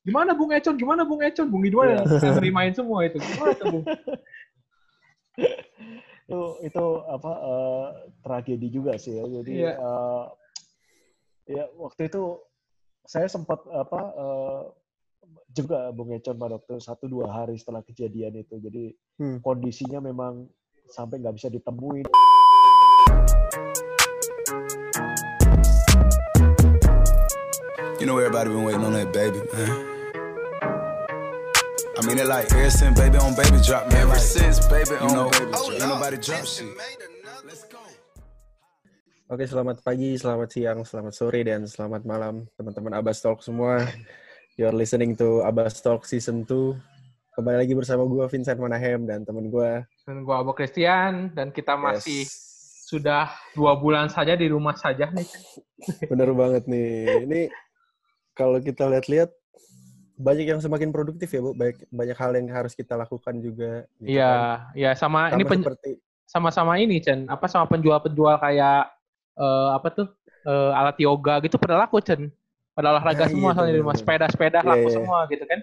gimana Bung Econ, gimana Bung Econ, Bung Ridwan Iya. yang ngerimain semua itu. Gimana tuh Bung? itu itu apa eh, tragedi juga sih ya. Jadi Iya. eh, ya waktu itu saya sempat apa eh, juga Bung Econ pada waktu satu dua hari setelah kejadian itu. Jadi Hmm. kondisinya memang sampai nggak bisa ditemuin. You know everybody been waiting on that baby, man. I mean it like ever since baby on baby drop, man. Ever since baby on know, baby drop. Ain't nobody drop shit. Let's go. Oke, selamat pagi, selamat siang, selamat sore, dan selamat malam teman-teman Abbas Talk semua. You're listening to Abbas Talk Season 2. Kembali lagi bersama gue Vincent Manahem dan temen gue. Dan gua Abo Christian dan kita masih sudah dua bulan saja di rumah saja nih. Bener banget nih. Ini kalau kita lihat-lihat banyak yang semakin produktif ya, Bu. Banyak, banyak hal yang harus kita lakukan juga. gitu Iya, kan. iya sama, Sama ini pen- seperti sama-sama ini Chen, apa sama penjual-penjual kayak eh, apa tuh eh, alat yoga gitu pada laku Chen. Pada olahraga Nah, semua iya, soalnya di rumah sepeda-sepeda Iya, laku iya. semua gitu kan.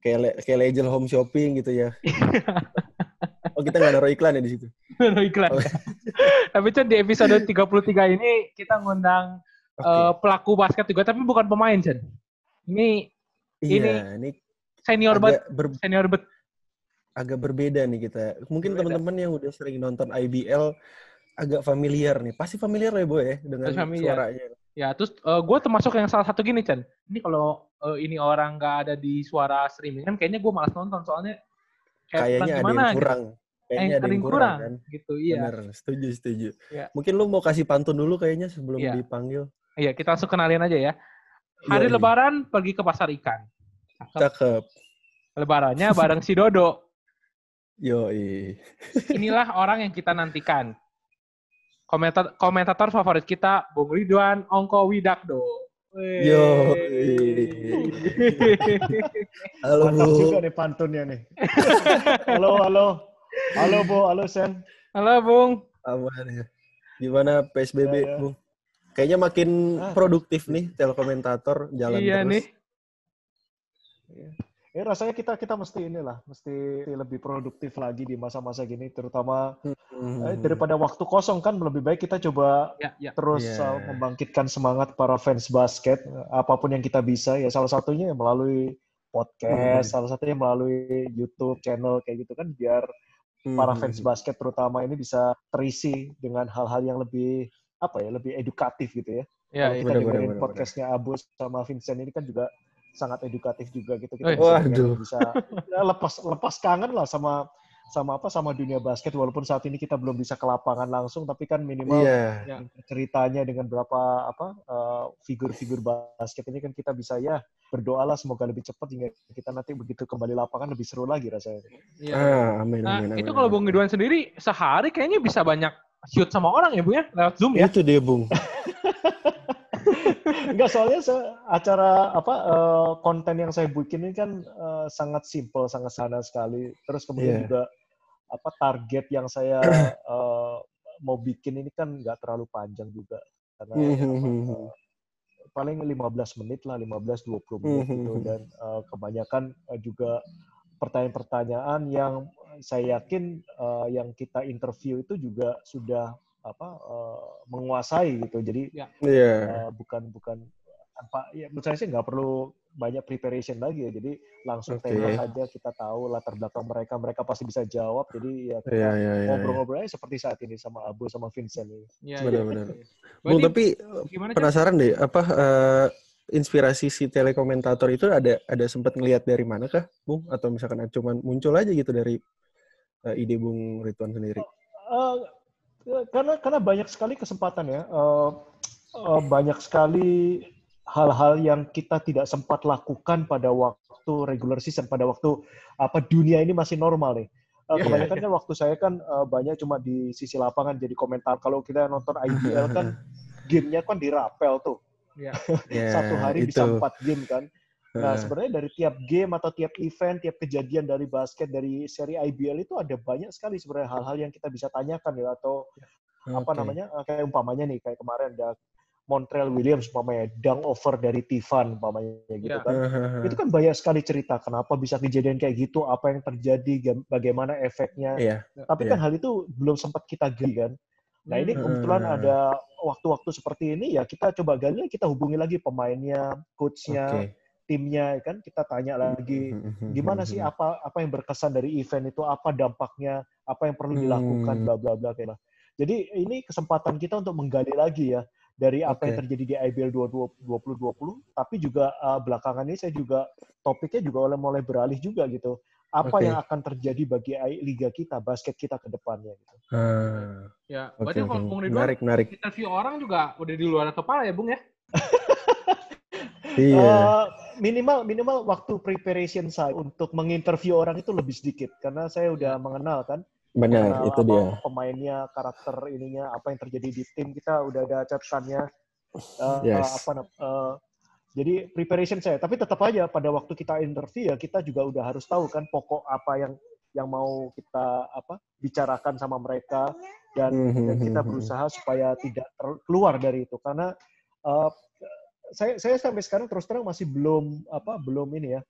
kayak le- kayak Legend Home Shopping gitu ya. oh, kita nggak naruh iklan ya di situ. Ada iklan. Oh. Tapi Chen di episode 33 ini kita ngundang Oke. eh, pelaku basket juga tapi bukan pemain Chen. Ini iya, ini senior banget, ber- senior bet. agak berbeda nih kita. Mungkin teman-teman yang udah sering nonton IBL agak familiar nih. Pasti familiar ya, Boy ya dengan suaranya. Ya, terus gue termasuk yang salah satu gini, Chen. Ini kalau eh, ini orang nggak ada di suara streaming kan kayaknya gue malas nonton soalnya kayak Kayaknya ada gimana yang gitu. kurang. Kayaknya Eh, ada yang kurang, kan. gitu. Iya. Bener, setuju, setuju. Iya. Mungkin lu mau kasih pantun dulu kayaknya sebelum Iya. dipanggil. Iya, kita langsung kenalin aja ya. Hari Yoi. Lebaran pergi ke pasar ikan. Cakep. Cakep. Lebarannya bareng si Dodo. Yoi. Inilah orang yang kita nantikan. Komentator, komentator favorit kita, Bung Ridwan Ongko Widakdo. Wey. Yoi. Halo, Mantap Bu. juga nih pantunnya nih. halo, halo. Halo, Bu. Halo, Sen. Halo, Bung. Aman ya. Gimana PSBB, Ya, ya. Bung? Kayaknya makin Ah. produktif nih telekomentator jalan iya terus. nih. Ya, rasanya kita kita mesti inilah, mesti lebih produktif lagi di masa-masa gini, terutama Hmm. eh, daripada waktu kosong kan lebih baik kita coba Ya, ya. terus Iya. uh, membangkitkan semangat para fans basket apa pun yang kita bisa ya salah satunya melalui podcast, Hmm. salah satunya melalui YouTube channel kayak gitu kan biar Hmm. para fans basket terutama ini bisa terisi dengan hal-hal yang lebih apa ya, lebih edukatif gitu ya. Ya, Kalau iya. kita dengerin podcastnya Abu sama Vincent ini kan juga sangat edukatif juga gitu kita bisa, Waduh. dengerin, bisa ya, lepas lepas kangen lah sama sama apa sama dunia basket walaupun saat ini kita belum bisa ke lapangan langsung tapi kan minimal Iya. Ya. ceritanya dengan berapa apa eh, figur-figur basket ini kan kita bisa ya berdoalah semoga lebih cepat hingga kita nanti begitu kembali lapangan lebih seru lagi rasanya. Iya. Ah, amin, Nah, amin, amin. itu kalau amin. Bung Ridwan sendiri sehari kayaknya bisa banyak shoot sama orang ya, Bu ya? Lewat Zoom ya? Itu dia, Bung. Enggak soalnya se- acara apa eh, konten yang saya bikin ini kan eh, sangat simple, sangat sederhana sekali. Terus kemudian Iya. juga apa target yang saya eh, mau bikin ini kan nggak terlalu panjang juga karena eh, paling 15 menit lah, 15-20 menit gitu dan kebanyakan juga pertanyaan-pertanyaan yang saya yakin eh, yang kita interview itu juga sudah apa eh, menguasai gitu. Jadi Iya. Uh, bukan bukan tanpa ya menurut saya sih nggak perlu banyak preparation lagi ya jadi langsung Oke. tembak aja kita tahu latar belakang mereka mereka pasti bisa jawab jadi ya kita Iya, iya, iya. ngobrol-ngobrol aja seperti saat ini sama Abu sama Vincent ini. Iya, iya. Benar-benar. Bung, Berarti tapi gimana, penasaran deh, apa eh, inspirasi si telekomentator itu ada ada sempat ngelihat dari mana kah, Bung? Atau misalkan cuman muncul aja gitu dari eh, ide Bung Ridwan sendiri? Uh, karena karena banyak sekali kesempatan ya uh, uh, banyak sekali hal-hal yang kita tidak sempat lakukan pada waktu regular season pada waktu apa dunia ini masih normal nih. Uh, Iya, kebanyakan kan waktu saya kan uh, banyak cuma di sisi lapangan jadi komentar. Kalau kita nonton IPL kan gamenya kan dirapel tuh. Iya. Ya, Satu hari bisa itu. empat game kan. Nah, sebenarnya dari tiap game atau tiap event, tiap kejadian dari basket, dari seri IBL itu ada banyak sekali sebenarnya hal-hal yang kita bisa tanyakan ya atau apa oke. namanya eh, kayak umpamanya nih kayak kemarin ada Montreal Williams umpamanya dunk over dari Tivan umpamanya gitu Iya. kan. Itu kan banyak sekali cerita kenapa bisa kejadian kayak gitu, apa yang terjadi, bagaimana efeknya. Iya. Tapi Iya. kan hal itu belum sempat kita gali kan. Nah ini Hmm. kebetulan Hmm. ada waktu-waktu seperti ini ya kita coba gali, kita hubungi lagi pemainnya, coachnya, Oke. timnya kan kita tanya lagi gimana sih apa apa yang berkesan dari event itu, apa dampaknya, apa yang perlu dilakukan, Hmm. bla bla bla kayak. Jadi ini kesempatan kita untuk menggali lagi ya dari apa yang Oke. terjadi di IBL 2020, tapi juga uh, belakangan ini saya juga topiknya juga oleh mulai beralih juga gitu. Apa Oke. yang akan terjadi bagi liga kita, basket kita ke depannya gitu. Ah, Ya, Oke, berarti oke. kalau Bung Ridwan Menarik, menarik. interview orang juga udah di luar kepala ya, Bung ya? Iya. Uh, minimal minimal waktu preparation saya untuk menginterview orang itu lebih sedikit karena saya udah mengenal kan Benar, itu apa dia. pemainnya karakter ininya apa yang terjadi di tim kita udah ada catatannya Uh, Yes. apa nam- uh, jadi preparation saya. Tapi tetap aja pada waktu kita interview ya kita juga udah harus tahu kan pokok apa yang yang mau kita apa bicarakan sama mereka. Dan, dan kita berusaha supaya tidak keluar dari itu. Karena uh, saya saya sampai sekarang terus terang masih belum apa belum ini ya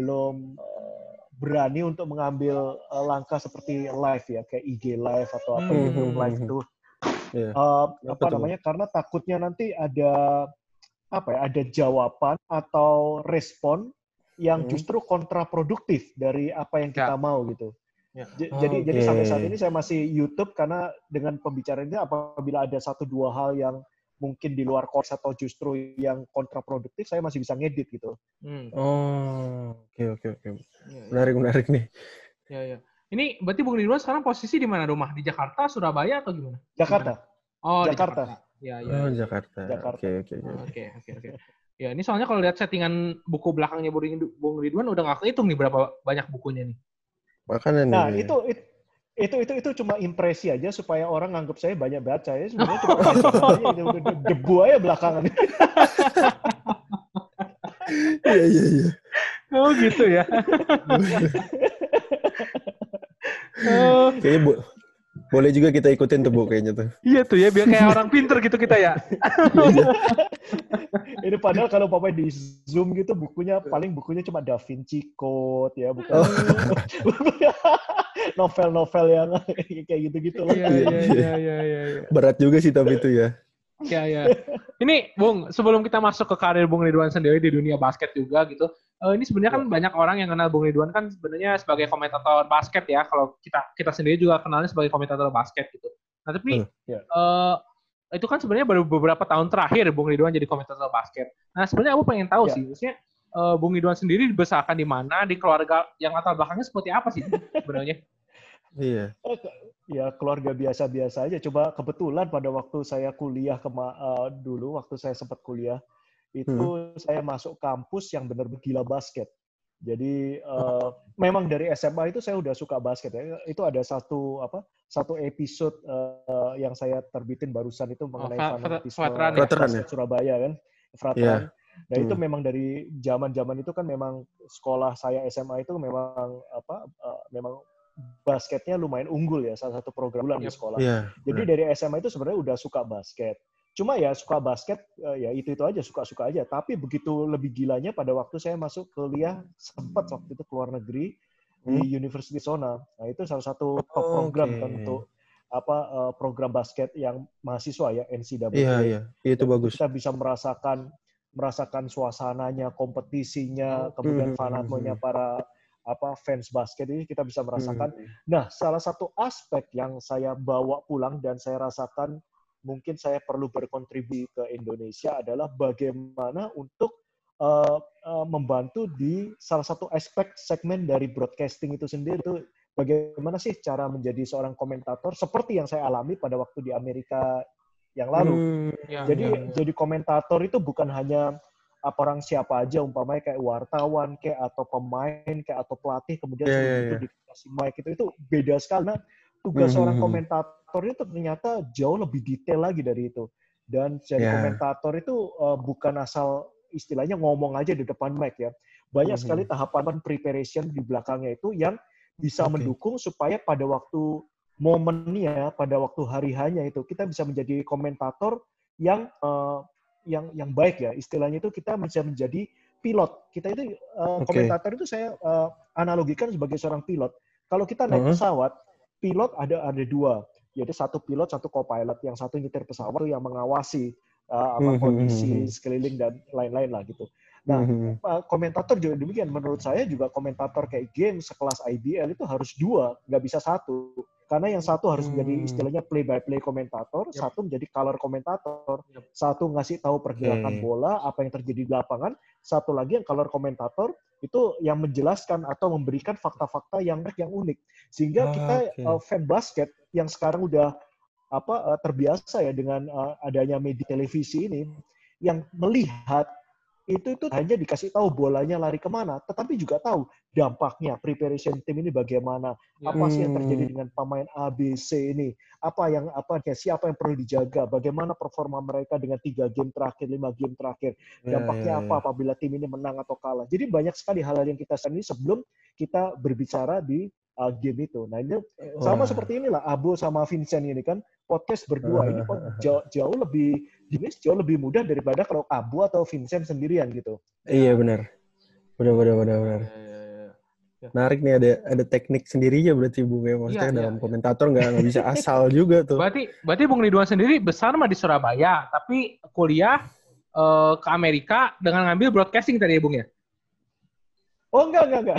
belum uh, berani untuk mengambil uh, langkah seperti live ya kayak IG live atau apa Hmm, gitu hmm, live hmm. itu Iya. Uh, apa namanya karena takutnya nanti ada apa ya ada jawaban atau respon yang Hmm. justru kontraproduktif dari apa yang kita mau gitu. Ya. Jadi jadi Oke. sampai saat ini saya masih YouTube karena dengan pembicaraan ini apabila ada satu dua hal yang mungkin di luar course atau justru yang kontraproduktif saya masih bisa ngedit gitu. Hmm. Oh, oke oke oke. Ya, ya. Menarik menarik nih. Ya, ya. Ini berarti Bung Ridwan sekarang posisi di mana rumah? Di Jakarta, Surabaya atau gimana? Jakarta. Oh, Jakarta. di Jakarta. Ya, ya. Oh, ya. Jakarta. Jakarta. Oke oke oke. Oke, oke, oke. Ya, ini soalnya kalau lihat settingan buku belakangnya Bung Rid- Bung Ridwan udah nggak kehitung nih berapa banyak bukunya nih. Makanan Nah, ini. itu, it- itu itu itu cuma impresi aja supaya orang nganggap saya banyak baca ya sebenarnya cuma aja, itu udah de- debu aja belakangan. Iya iya iya. Oh, gitu ya. oh, Kayaknya bo- boleh juga kita ikutin tuh bu kayaknya tuh. iya tuh ya, biar kayak orang pinter gitu kita ya. Ini padahal kalau papa di Zoom gitu bukunya paling bukunya cuma Da Vinci Code ya, bukan novel-novel yang kayak gitu-gitu lah. Iya, iya, iya, iya, iya. iya. Berat juga sih tapi itu ya. Ya, ya. Ini, Bung, sebelum kita masuk ke karir Bung Ridwan sendiri di dunia basket juga gitu, eh, ini sebenarnya kan banyak orang yang kenal Bung Ridwan kan sebenarnya sebagai komentator basket ya. Kalau kita kita sendiri juga kenalnya sebagai komentator basket gitu. Nah, tapi Hmm, ya. eh, itu kan sebenarnya baru beberapa tahun terakhir Bung Ridwan jadi komentator basket. Nah, sebenarnya aku pengen tahu Ya. sih, maksudnya eh, Bung Ridwan sendiri dibesarkan di mana, di keluarga yang latar belakangnya seperti apa sih sebenarnya? Iya. Ya keluarga biasa-biasa aja. Coba kebetulan pada waktu saya kuliah kema eh, dulu, waktu saya sempat kuliah, itu saya masuk kampus yang benar-benar gila basket. Jadi eh, memang dari SMA itu saya udah suka basket ya. Itu ada satu apa? Satu episode eh, yang saya terbitin barusan itu mengenai Fa- fa- fanatisme ya? Ya? Surabaya kan, Fratran. Iya. Nah itu Hmm. memang dari zaman-zaman itu kan memang sekolah saya SMA itu memang apa? eh, memang basketnya lumayan unggul ya, salah satu program unggulan di Yap. sekolah. Iya. Jadi dari SMA itu sebenarnya udah suka basket. Cuma ya suka basket eh, ya itu itu aja suka-suka aja. Tapi begitu lebih gilanya pada waktu saya masuk kuliah sempat waktu itu keluar negeri di University Sona. Nah itu salah satu top program Oke. kan untuk apa eh, program basket yang mahasiswa ya NCAA. Iya iya. Itu Dan bagus. Kita bisa merasakan merasakan suasananya, kompetisinya, kemudian Hmm. fanatismenya para apa fans basket ini kita bisa merasakan Hmm. Nah, salah satu aspek yang saya bawa pulang dan saya rasakan mungkin saya perlu berkontribusi ke Indonesia adalah bagaimana untuk uh, uh, membantu di salah satu aspek segmen dari broadcasting itu sendiri itu bagaimana sih cara menjadi seorang komentator seperti yang saya alami pada waktu di Amerika yang lalu. Hmm. Ya, Jadi ya, ya. jadi komentator itu bukan hanya apa orang siapa aja umpamanya kayak wartawan kayak atau pemain kayak atau pelatih kemudian Iya, sebelum iya, itu dikasih mic itu itu beda sekali. Nah, tugas Mhm. seorang komentator itu ternyata jauh lebih detail lagi dari itu. Dan jadi Iya. komentator itu uh, bukan asal istilahnya ngomong aja di depan mic ya. Banyak Mhm. sekali tahapan preparation di belakangnya itu yang bisa Oke. mendukung supaya pada waktu momennya, pada waktu hari hanya itu kita bisa menjadi komentator yang uh, yang yang baik ya istilahnya itu kita bisa menjadi pilot kita itu uh, Oke. komentator itu saya uh, analogikan sebagai seorang pilot kalau kita naik Mhm. pesawat pilot ada ada dua yaitu satu pilot satu co-pilot yang satu nyetir pesawat itu yang mengawasi uh, apa Mhm. kondisi sekeliling dan lain-lain lah gitu Nah, uh, komentator juga demikian. Menurut saya juga komentator kayak game sekelas IBL itu harus dua, nggak bisa satu. Karena yang satu harus menjadi Hmm. istilahnya play by play komentator, Yep. satu menjadi color komentator, Yep. satu ngasih tahu pergerakan Oke. bola, apa yang terjadi di lapangan, satu lagi yang color komentator itu yang menjelaskan atau memberikan fakta-fakta yang yang unik. Sehingga Ah, kita oke. uh, fan basket yang sekarang udah apa uh, terbiasa ya dengan uh, adanya media televisi ini yang melihat itu itu hanya dikasih tahu bolanya lari ke mana, tetapi juga tahu dampaknya preparation tim ini bagaimana, apa sih yang terjadi Hmm. dengan pemain A, B, C ini, apa yang apa ya, siapa yang perlu dijaga, bagaimana performa mereka dengan tiga game terakhir, lima game terakhir, Ya, dampaknya ya, apa ya. apabila tim ini menang atau kalah. Jadi banyak sekali hal-hal yang kita ini sebelum kita berbicara di uh, game itu. Nah ini sama Wah. seperti inilah Abo sama Vincent ini kan podcast berdua ini jauh, jauh lebih jenis jauh lebih mudah daripada kalau Abo atau Vincent sendirian gitu. Iya benar. Benar benar benar benar. Iya, iya, iya. Menarik nih ada ada teknik sendirinya berarti Bung ya. Maksudnya Iya, dalam iya. komentator nggak nggak bisa asal juga tuh. Berarti berarti Bung Ridwan sendiri besar mah di Surabaya, tapi kuliah eh, ke Amerika dengan ngambil broadcasting tadi ya Bung ya? Oh enggak enggak enggak.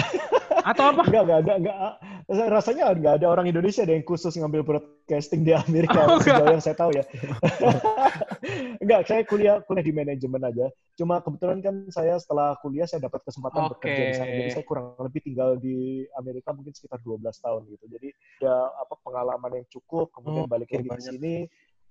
Atau apa? Enggak, enggak, enggak, enggak. Rasanya enggak ada orang Indonesia deh yang khusus ngambil broadcasting di Amerika Oh, sejauh enggak. yang saya tahu ya. enggak, saya kuliah kuliah di manajemen aja. Cuma kebetulan kan saya setelah kuliah saya dapat kesempatan Oke. bekerja di sana. Jadi saya kurang lebih tinggal di Amerika mungkin sekitar 12 tahun gitu. Jadi ada apa pengalaman yang cukup, kemudian Oh, balik lagi banyak. sini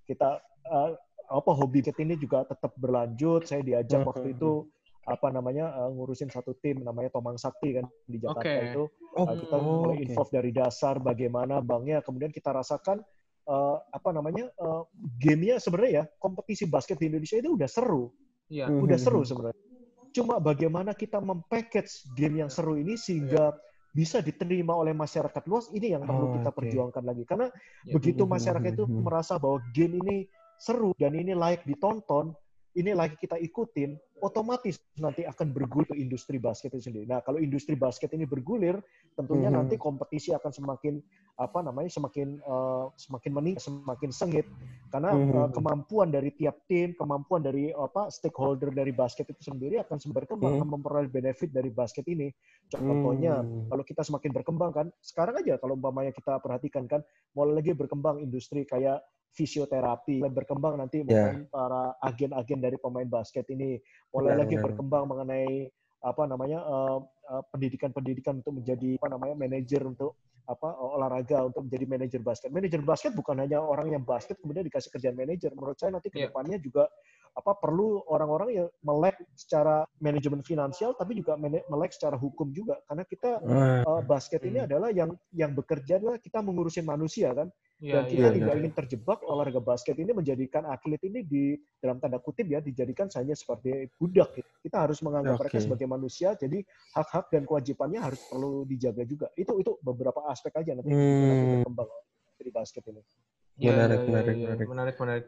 kita eh, apa hobi kita ini juga tetap berlanjut. Saya diajak Mhm. waktu itu apa namanya eh, ngurusin satu tim namanya Tomang Sakti kan di Jakarta Oke. itu Oh, Uh, kita oh, mulai oke. involve dari dasar bagaimana banknya kemudian kita rasakan uh, apa namanya uh, gamenya sebenarnya ya kompetisi basket di Indonesia itu udah seru Iya. Hmm. udah seru sebenarnya cuma bagaimana kita mempackage game yang seru ini sehingga bisa diterima oleh masyarakat luas ini yang perlu Oh, kita oke. perjuangkan lagi karena Ya. begitu Mhm, masyarakat itu merasa bahwa game ini seru dan ini layak ditonton ini layak kita ikutin otomatis nanti akan bergulir ke industri basket itu sendiri. Nah, kalau industri basket ini bergulir, tentunya Mhm. nanti kompetisi akan semakin apa namanya semakin eh, semakin meningkat, semakin sengit karena Mhm. eh, kemampuan dari tiap tim, kemampuan dari apa stakeholder dari basket itu sendiri akan berkembang, Mhm. akan memperoleh benefit dari basket ini. Contohnya, Hmm. kalau kita semakin berkembang kan, sekarang aja kalau umpamanya kita perhatikan kan, mulai lagi berkembang industri kayak fisioterapi, mulai berkembang nanti Ya. mungkin para agen-agen dari pemain basket ini, mulai Benar, lagi benar. berkembang mengenai apa namanya eh, eh, pendidikan-pendidikan untuk menjadi apa namanya manajer untuk apa eh, olahraga untuk menjadi manajer basket. Manajer basket bukan hanya orang yang basket kemudian dikasih kerjaan manajer. Menurut saya nanti Iya. ke depannya juga apa perlu orang-orang yang melek secara manajemen finansial tapi juga melek secara hukum juga karena kita uh, basket ini Hmm. adalah yang yang bekerja adalah kita mengurusin manusia kan Iya, dan iya, kita iya. tidak ingin terjebak olahraga basket ini menjadikan atlet ini di dalam tanda kutip ya dijadikan hanya seperti budak gitu. kita harus menganggap mereka Oke. sebagai manusia jadi hak-hak dan kewajibannya harus perlu dijaga juga itu itu beberapa aspek aja nanti Hmm. berkembang dari basket ini Iya, Menarik, iya, menarik, iya, menarik. menarik, menarik.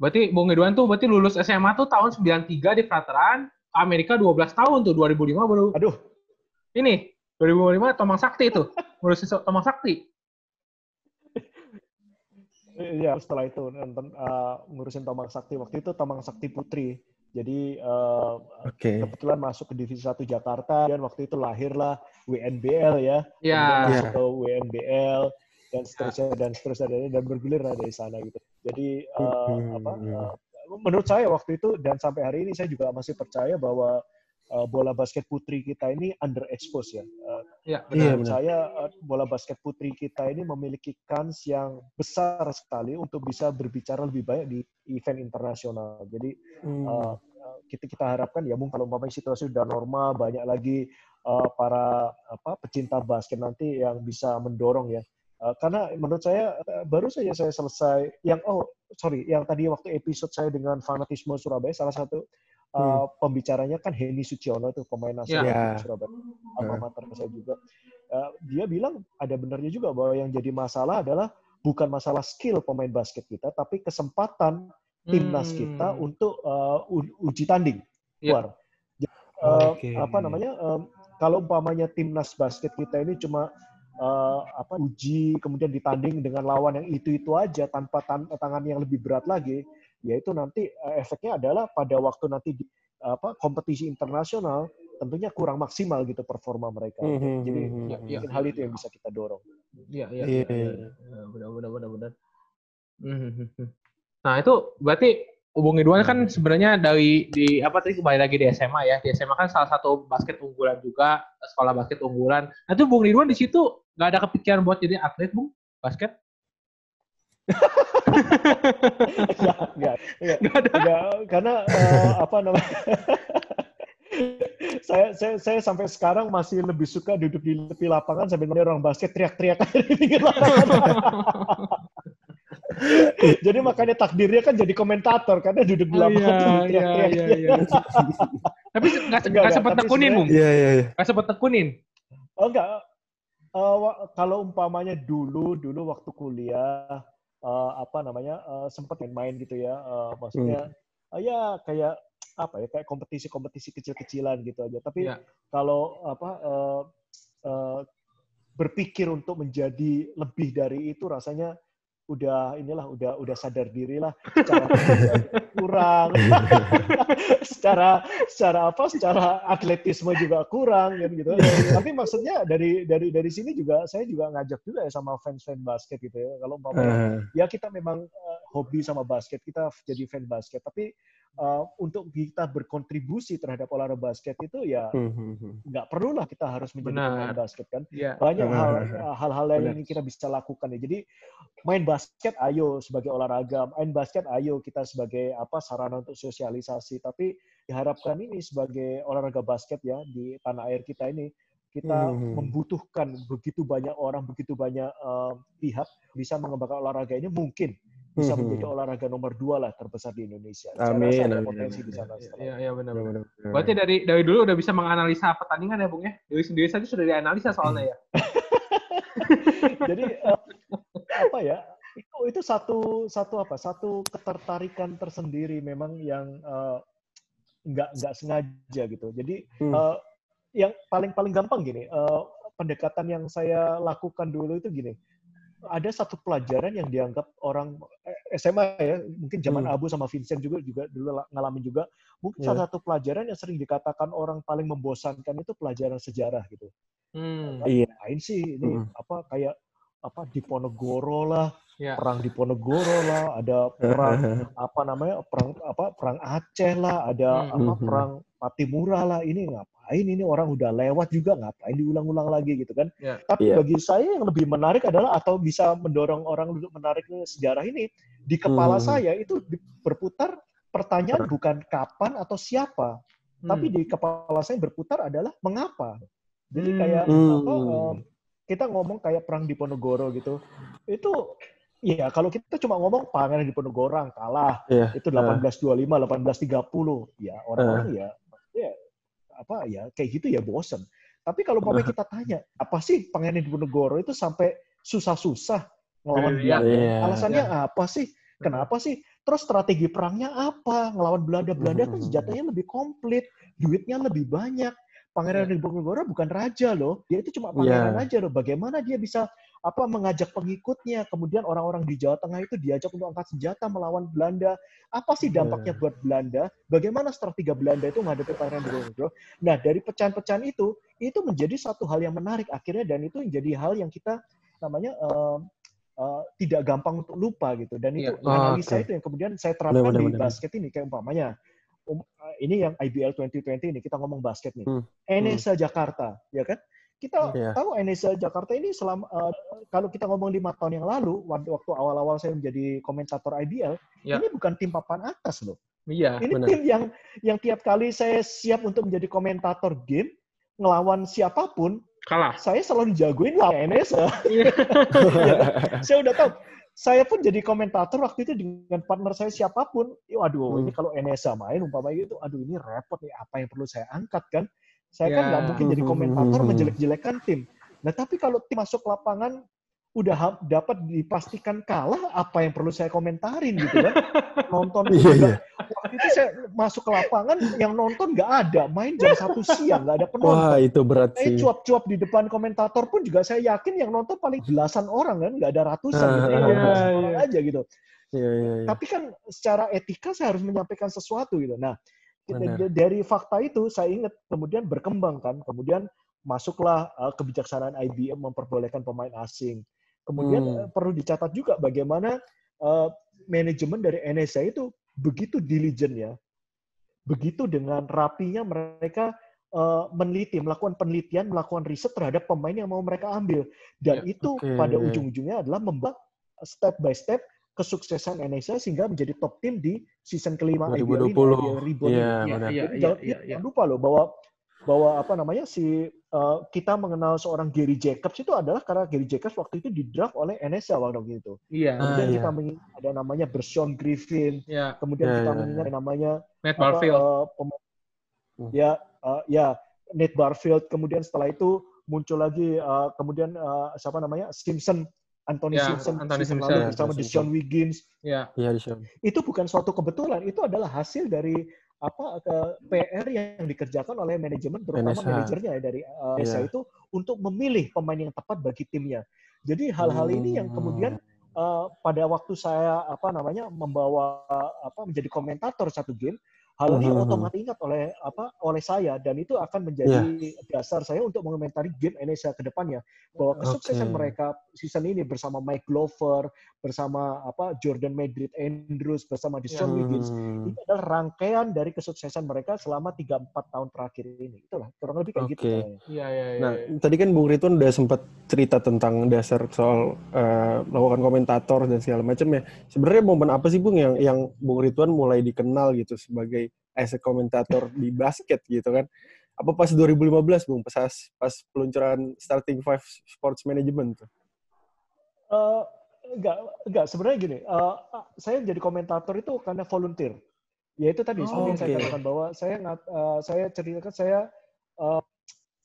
Berarti Bung Ridwan tuh berarti lulus SMA tuh tahun 93 di ke Amerika 12 tahun tuh 2005 baru aduh ini 2005 Tomang Sakti itu. So- Tomang Sakti. Iya, setelah itu nonton uh, ngurusin Tomang Sakti. Waktu itu Tomang Sakti Putri. Jadi uh, Oke. kebetulan masuk ke Divisi 1 Jakarta dan waktu itu lahirlah WNBL ya. Iya. Kemudian masuk Iya. ke WNBL dan seterusnya dan seterusnya dan, dan bergulir lah dari sana gitu. Jadi uh, Hmm. apa uh, menurut saya waktu itu dan sampai hari ini saya juga masih percaya bahwa uh, bola basket putri kita ini underexposed ya. Uh, Iya, Iya, benar. menurut saya uh, bola basket putri kita ini memiliki kans yang besar sekali untuk bisa berbicara lebih banyak di event internasional. Jadi Hmm. uh, kita kita harapkan ya mungkin kalau umpamanya situasi sudah normal banyak lagi uh, para apa pecinta basket nanti yang bisa mendorong ya. Uh, karena menurut saya uh, baru saja saya selesai yang oh sorry yang tadi waktu episode saya dengan fanatisme Surabaya salah satu uh, pembicaranya kan Henny Suciono tuh pemain nasional Ya. di Surabaya alma mater saya juga. Uh, dia bilang ada benarnya juga bahwa yang jadi masalah adalah bukan masalah skill pemain basket kita, tapi kesempatan timnas Hmm. kita untuk uh, uji tanding Iya. luar. Jadi, uh, Oke. Apa namanya? um, kalau umpamanya timnas basket kita ini cuma uh, apa uji kemudian ditanding dengan lawan yang itu-itu aja tanpa tan- tangan yang lebih berat lagi, yaitu nanti uh, efeknya adalah pada waktu nanti di apa kompetisi internasional tentunya kurang maksimal gitu performa mereka. Mhm, Jadi mhm, Iya, mhm. iya. mungkin hal itu yang bisa kita dorong. Iya, iya, Iya, iya, iya. iya. Ya, Benar, benar, benar, benar. Mhm. Nah, itu berarti Bung Ridwan kan sebenarnya dari di apa tadi kembali lagi di SMA ya. Di SMA kan salah satu basket unggulan juga, sekolah basket unggulan. Nah, itu Bung Ridwan di situ nggak ada kepikiran buat jadi atlet, Bung? Basket? Ya, enggak, enggak, ada. enggak, karena eh, apa namanya? saya, saya saya sampai sekarang masih lebih suka duduk di tepi lapangan sambil melihat orang basket teriak-teriak di pinggir lapangan. jadi makanya takdirnya kan jadi komentator karena duduk di Oh, lapangan iya, tuh iya, teriak-teriak. iya, iya. Tapi nggak sempat tekunin, Bung. Iya, iya, iya. Nggak sempat tekunin. Oh enggak. Eh, wa- kalau umpamanya dulu dulu waktu kuliah eh, apa namanya eh, sempat main-main gitu ya. eh, maksudnya eh, ya kayak apa ya kayak kompetisi-kompetisi kecil-kecilan gitu aja. Tapi Iya. kalau apa eh, eh, berpikir untuk menjadi lebih dari itu rasanya udah inilah udah udah sadar diri lah secara kurang. Secara secara apa secara atletisme juga kurang kan gitu. Tapi maksudnya dari dari dari sini juga saya juga ngajak juga ya sama fans-fans basket gitu ya. Kalau umpamanya Ah, ya kita memang uh, hobi sama basket, kita jadi fan basket. Tapi uh, untuk kita berkontribusi terhadap olahraga basket itu ya mhm, nggak perlulah kita harus menjadi Benar. pemain basket kan. Iya. Banyak hal Benar. hal-hal lain yang kita bisa lakukan ya. Jadi main basket ayo sebagai olahraga, main basket ayo kita sebagai apa sarana untuk sosialisasi. Tapi diharapkan ini sebagai olahraga basket ya di tanah air kita ini kita Mhm. membutuhkan begitu banyak orang, begitu banyak eh, pihak bisa mengembangkan olahraga ini mungkin bisa Mhm. menjadi olahraga nomor dua lah terbesar di Indonesia. Saya Amin, rasa ada amin, potensi amin. di sana. Iya, iya benar. benar. benar, benar. Berarti dari dari dulu udah bisa menganalisa pertandingan ya, Bung ya? Dari sendiri saja sudah dianalisa soalnya ya. Jadi eh, apa ya? Itu itu satu satu apa? Satu ketertarikan tersendiri memang yang eh, nggak nggak sengaja gitu. Jadi Hmm. eh, yang paling paling gampang gini, eh, pendekatan yang saya lakukan dulu itu gini. Ada satu pelajaran yang dianggap orang eh, SMA ya, mungkin zaman Hmm. Abu sama Vincent juga juga dulu la- ngalamin juga. Mungkin Iya. salah satu pelajaran yang sering dikatakan orang paling membosankan itu pelajaran sejarah gitu. Hmm. Iya. Ngapain sih ini Mm. apa kayak apa Diponegoro lah, Ya. perang Diponegoro lah, ada perang apa namanya perang apa perang Aceh lah, ada Hmm. apa Mhm. perang Patimura lah. Ini ngapain ini orang udah lewat juga ngapain diulang-ulang lagi gitu kan. Ya. Tapi Iya. bagi saya yang lebih menarik adalah atau bisa mendorong orang untuk menarik ke sejarah ini di kepala Hmm. saya itu di- berputar pertanyaan bukan kapan atau siapa, tapi Hmm. di kepala saya berputar adalah mengapa. Jadi Hmm. kayak Hmm. apa eh, kita ngomong kayak perang Diponegoro gitu. Itu ya kalau kita cuma ngomong pangeran Diponegoro kalah Iya. itu 1825, 1830. Ya orang-orang ya ya apa ya kayak gitu ya bosen. Tapi kalau mau kita tanya, apa sih Pangeran Diponegoro itu sampai susah-susah ngelawan Iya. Belanda? Iya. Alasannya apa sih? Kenapa sih? Terus strategi perangnya apa? Ngelawan Belanda. Belanda kan senjatanya lebih komplit, duitnya lebih banyak. Pangeran Diponegoro bukan raja loh, dia itu cuma pangeran Iya. aja loh. Bagaimana dia bisa apa mengajak pengikutnya, kemudian orang-orang di Jawa Tengah itu diajak untuk angkat senjata melawan Belanda. Apa sih dampaknya Iya. buat Belanda? Bagaimana strategi Belanda itu menghadapi Pangeran Diponegoro? Nah, dari pecahan-pecahan itu, itu menjadi satu hal yang menarik akhirnya dan itu menjadi hal yang kita namanya eh, eh, tidak gampang untuk lupa gitu. Dan itu Iya. analisa Oke. itu yang kemudian saya terapkan di basket ini kayak umpamanya um, eh, ini yang IBL 2020 ini kita ngomong basket nih. Hmm. Enesa Jakarta, ya kan? Kita Iya. tahu Enesa Jakarta ini selama eh, kalau kita ngomong lima tahun yang lalu waktu awal-awal saya menjadi komentator IBL, Ya. ini bukan tim papan atas loh. Iya. Ini benar. tim yang yang tiap kali saya siap untuk menjadi komentator game ngelawan siapa pun, Kalah. saya selalu dijagoin lah Enesa. Iya. saya udah tahu. Saya pun jadi komentator waktu itu dengan partner saya siapa pun. Waduh, Hmm. ini kalau Enesa main umpamanya itu, aduh ini repot nih. Apa yang perlu saya angkat kan? Saya kan Ya. nggak mungkin jadi Hmm, komentator menjelek-jelekan tim. Nah tapi kalau tim masuk lapangan udah dapat dipastikan kalah, apa yang perlu saya komentarin gitu kan? Nonton Iya, juga. iya. Waktu itu saya masuk ke lapangan, yang nonton nggak ada, main jam satu siang nggak ada penonton. Wah, itu berat Saya sih. cuap-cuap di depan komentator pun juga saya yakin yang nonton paling belasan orang kan, nggak ada ratusan gitu, Ah, ya, iya, belasan iya. orang aja gitu. Iya, iya, iya. Tapi kan secara etika saya harus menyampaikan sesuatu gitu. Nah, Benar. dari fakta itu saya ingat kemudian berkembang kan, kemudian masuklah uh, kebijaksanaan IBM memperbolehkan pemain asing. Kemudian Hmm. uh, perlu dicatat juga bagaimana uh, manajemen dari NSA itu begitu diligent ya, begitu dengan rapinya mereka uh, meneliti, melakukan penelitian, melakukan riset terhadap pemain yang mau mereka ambil. Dan Ya, itu oke. pada ujung-ujungnya adalah membuat step by step kesuksesan NSA sehingga menjadi top tim di season kelima IBL ini, 2020. IBL Reborn Iya, ini. Iya, benar. iya, Jadi iya, jangan, iya, iya. jangan lupa loh bahwa bahwa apa namanya si uh, kita mengenal seorang Gary Jacobs itu adalah karena Gary Jacobs waktu itu di draft oleh NSA waktu itu. Iya, Ah, Kemudian iya. kita mengingat ada namanya Bershawn Griffin, iya. kemudian Iya, kita iya, mengingat namanya Matt apa, Barfield. uh, pem- Hmm. ya uh, ya Nate Barfield kemudian setelah itu muncul lagi uh, kemudian uh, siapa namanya Simpson Anthony Ya, Simpson Anthony season Simpson. lalu Ya, bersama Anthony Deshaun Wiggins Iya. Iya, di sana. itu bukan suatu kebetulan itu adalah hasil dari apa ke PR yang dikerjakan oleh manajemen terutama NSH. manajernya ya dari uh, NSH Iya. itu untuk memilih pemain yang tepat bagi timnya jadi hal-hal ini yang kemudian uh, pada waktu saya apa namanya membawa apa menjadi komentator satu game hal ini Mhm. otomatis ingat oleh apa oleh saya dan itu akan menjadi dasar saya untuk mengomentari game NSA ke depannya bahwa kesuksesan Oke. mereka season ini bersama Mike Glover bersama apa Jordan Madrid Andrews bersama Deshaun Wiggins Hmm. ini adalah rangkaian dari kesuksesan mereka selama 3-4 tahun terakhir ini itulah kurang lebih kayak gitu Oke. caranya. Iya, iya, iya. Nah, tadi kan Bung Ridwan udah sempat cerita tentang dasar soal eh, melakukan komentator dan segala macam ya. Sebenarnya momen apa sih Bung yang yang Bung Ridwan mulai dikenal gitu sebagai as a komentator di basket gitu kan? Apa pas 2015 Bung pas pas peluncuran Starting Five Sports Management tuh? Eh, enggak, enggak. Sebenarnya gini, eh, saya jadi komentator itu karena volunteer. Ya itu tadi, Oh, seperti yang saya katakan bahwa saya eh, saya ceritakan saya eh,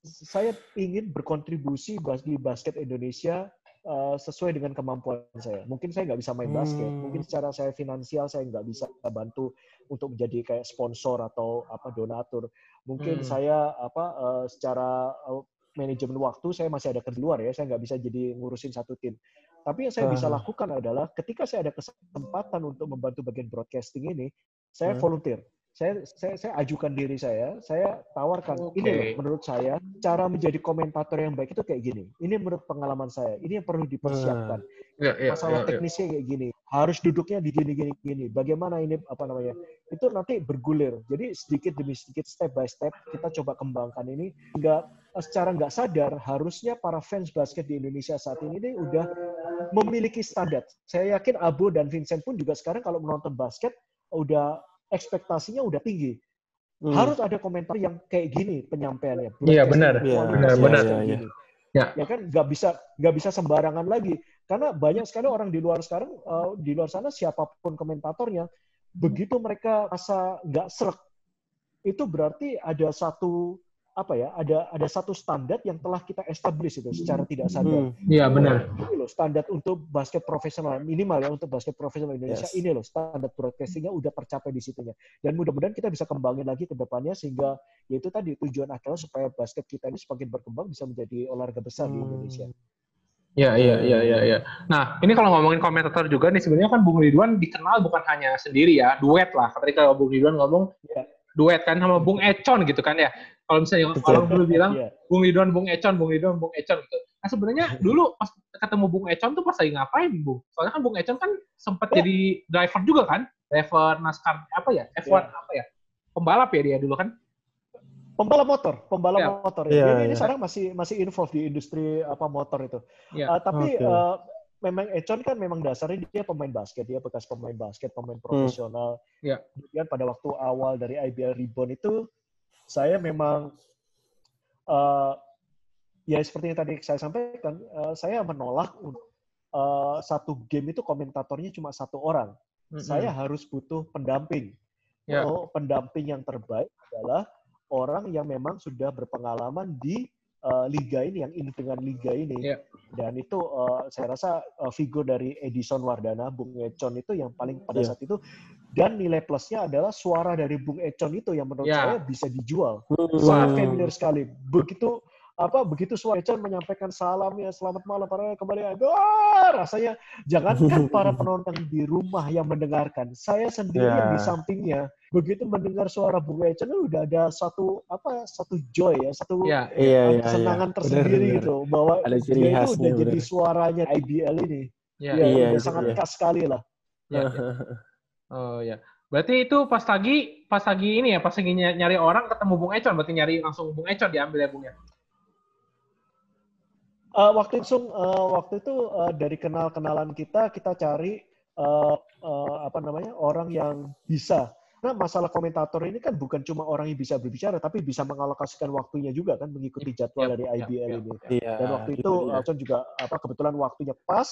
saya ingin berkontribusi di basket Indonesia eh, sesuai dengan kemampuan saya. Mungkin saya nggak bisa main basket, Hmm. mungkin secara saya finansial saya nggak bisa bantu untuk menjadi kayak sponsor atau apa donatur. Mungkin Hmm. saya apa eh, secara eh, manajemen waktu saya masih ada kerja luar ya, saya nggak bisa jadi ngurusin satu tim. Tapi yang saya bisa lakukan adalah ketika saya ada kesempatan untuk membantu bagian broadcasting ini, saya Hmm. volunteer. Saya, saya saya ajukan diri saya, saya tawarkan Oke. ini loh menurut saya cara menjadi komentator yang baik itu kayak gini. Ini menurut pengalaman saya. Ini yang perlu dipersiapkan. Iya, iya, Masalah iya, iya. teknisnya kayak gini. Harus duduknya di gini gini gini. Bagaimana ini apa namanya? Itu nanti bergulir. Jadi sedikit demi sedikit step by step kita coba kembangkan ini hingga eh, secara nggak sadar harusnya para fans basket di Indonesia saat ini nih udah memiliki standar. Saya yakin Abo dan Vincent pun juga sekarang kalau menonton basket udah ekspektasinya udah tinggi. Hmm. Harus ada komentar yang kayak gini penyampaiannya. Iya, benar. Iya, benar, benar. gini. Ya. Ya kan nggak bisa nggak bisa sembarangan lagi karena banyak sekali orang di luar sekarang eh, di luar sana siapa pun komentatornya begitu mereka rasa nggak serak itu berarti ada satu apa ya ada ada satu standar yang telah kita establish itu secara tidak sadar. Hmm. Iya, benar. Ini loh standar untuk basket profesional minimal ya untuk basket profesional Indonesia Yes. ini loh standar broadcastingnya udah tercapai di situnya dan mudah-mudahan kita bisa kembangin lagi ke depannya sehingga yaitu tadi tujuan akhirnya supaya basket kita ini semakin berkembang bisa menjadi olahraga besar di Hmm. Indonesia. Iya, iya, iya, iya, iya. Nah, ini kalau ngomongin komentator juga nih, sebenarnya kan Bung Ridwan dikenal bukan hanya sendiri ya, duet lah. Ketika Bung Ridwan ngomong, Iya. Duet kan sama Bung Econ gitu kan ya. Kalau misalnya Betul. orang dulu bilang, Iya. Bung Ridwan, Bung Econ, Bung Ridwan, Bung Econ gitu. Nah, sebenarnya dulu pas ketemu Bung Econ tuh pas lagi ngapain, Bung? Soalnya kan Bung Econ kan sempat Ya. jadi driver juga kan? Driver NASCAR, apa ya? F1, Ya. apa ya? Pembalap ya dia dulu kan? Pembalap motor, pembalap Iya. motor. Iya, Jadi ini iya. sekarang masih masih involved di industri apa motor itu. Iya. Uh, tapi Oke. uh, memang Econ kan memang dasarnya dia pemain basket, dia bekas pemain basket, pemain profesional. Iya. Kemudian pada waktu awal dari IBL Reborn itu saya memang uh, ya seperti yang tadi saya sampaikan, uh, saya menolak uh, satu game itu komentatornya cuma satu orang. Mm-mm. Saya harus butuh pendamping. Ya. Oh, pendamping yang terbaik adalah orang yang memang sudah berpengalaman di uh, liga ini, yang ini dengan liga ini. Ya. Dan itu uh, saya rasa uh, figur dari Edison Wardana, Bung Econ itu yang paling pada Iya. saat itu dan nilai plusnya adalah suara dari Bung Econ itu yang menurut Ya. saya bisa dijual. Hmm. Sangat familiar sekali. Begitu apa begitu suara menyampaikan salam ya selamat malam para kembali wah rasanya jangankan para penonton di rumah yang mendengarkan saya sendiri yang Ya. di sampingnya begitu mendengar suara Bung Econ udah ada satu apa satu joy ya satu Iya. Iya, iya, iya. kesenangan Benar, tersendiri benar. gitu bahwa Ada ciri dia itu udah jadi benar. suaranya IBL ini Iya. ya, Iya, udah itu sangat dia. khas sekali lah Iya. Oh ya. Berarti itu pas lagi pas lagi ini ya, pas lagi ny- nyari orang ketemu Bung Econ, berarti nyari langsung Bung Econ diambil ya Bung ya. Eh, waktu itu eh, waktu itu eh, dari kenal-kenalan kita kita cari eh, eh, apa namanya orang yang bisa. Nah masalah komentator ini kan bukan cuma orang yang bisa berbicara, tapi bisa mengalokasikan waktunya juga kan mengikuti jadwal Yap, dari IBL yap, ini. Iya. Dan waktu itu dia. Alson juga apa kebetulan waktunya pas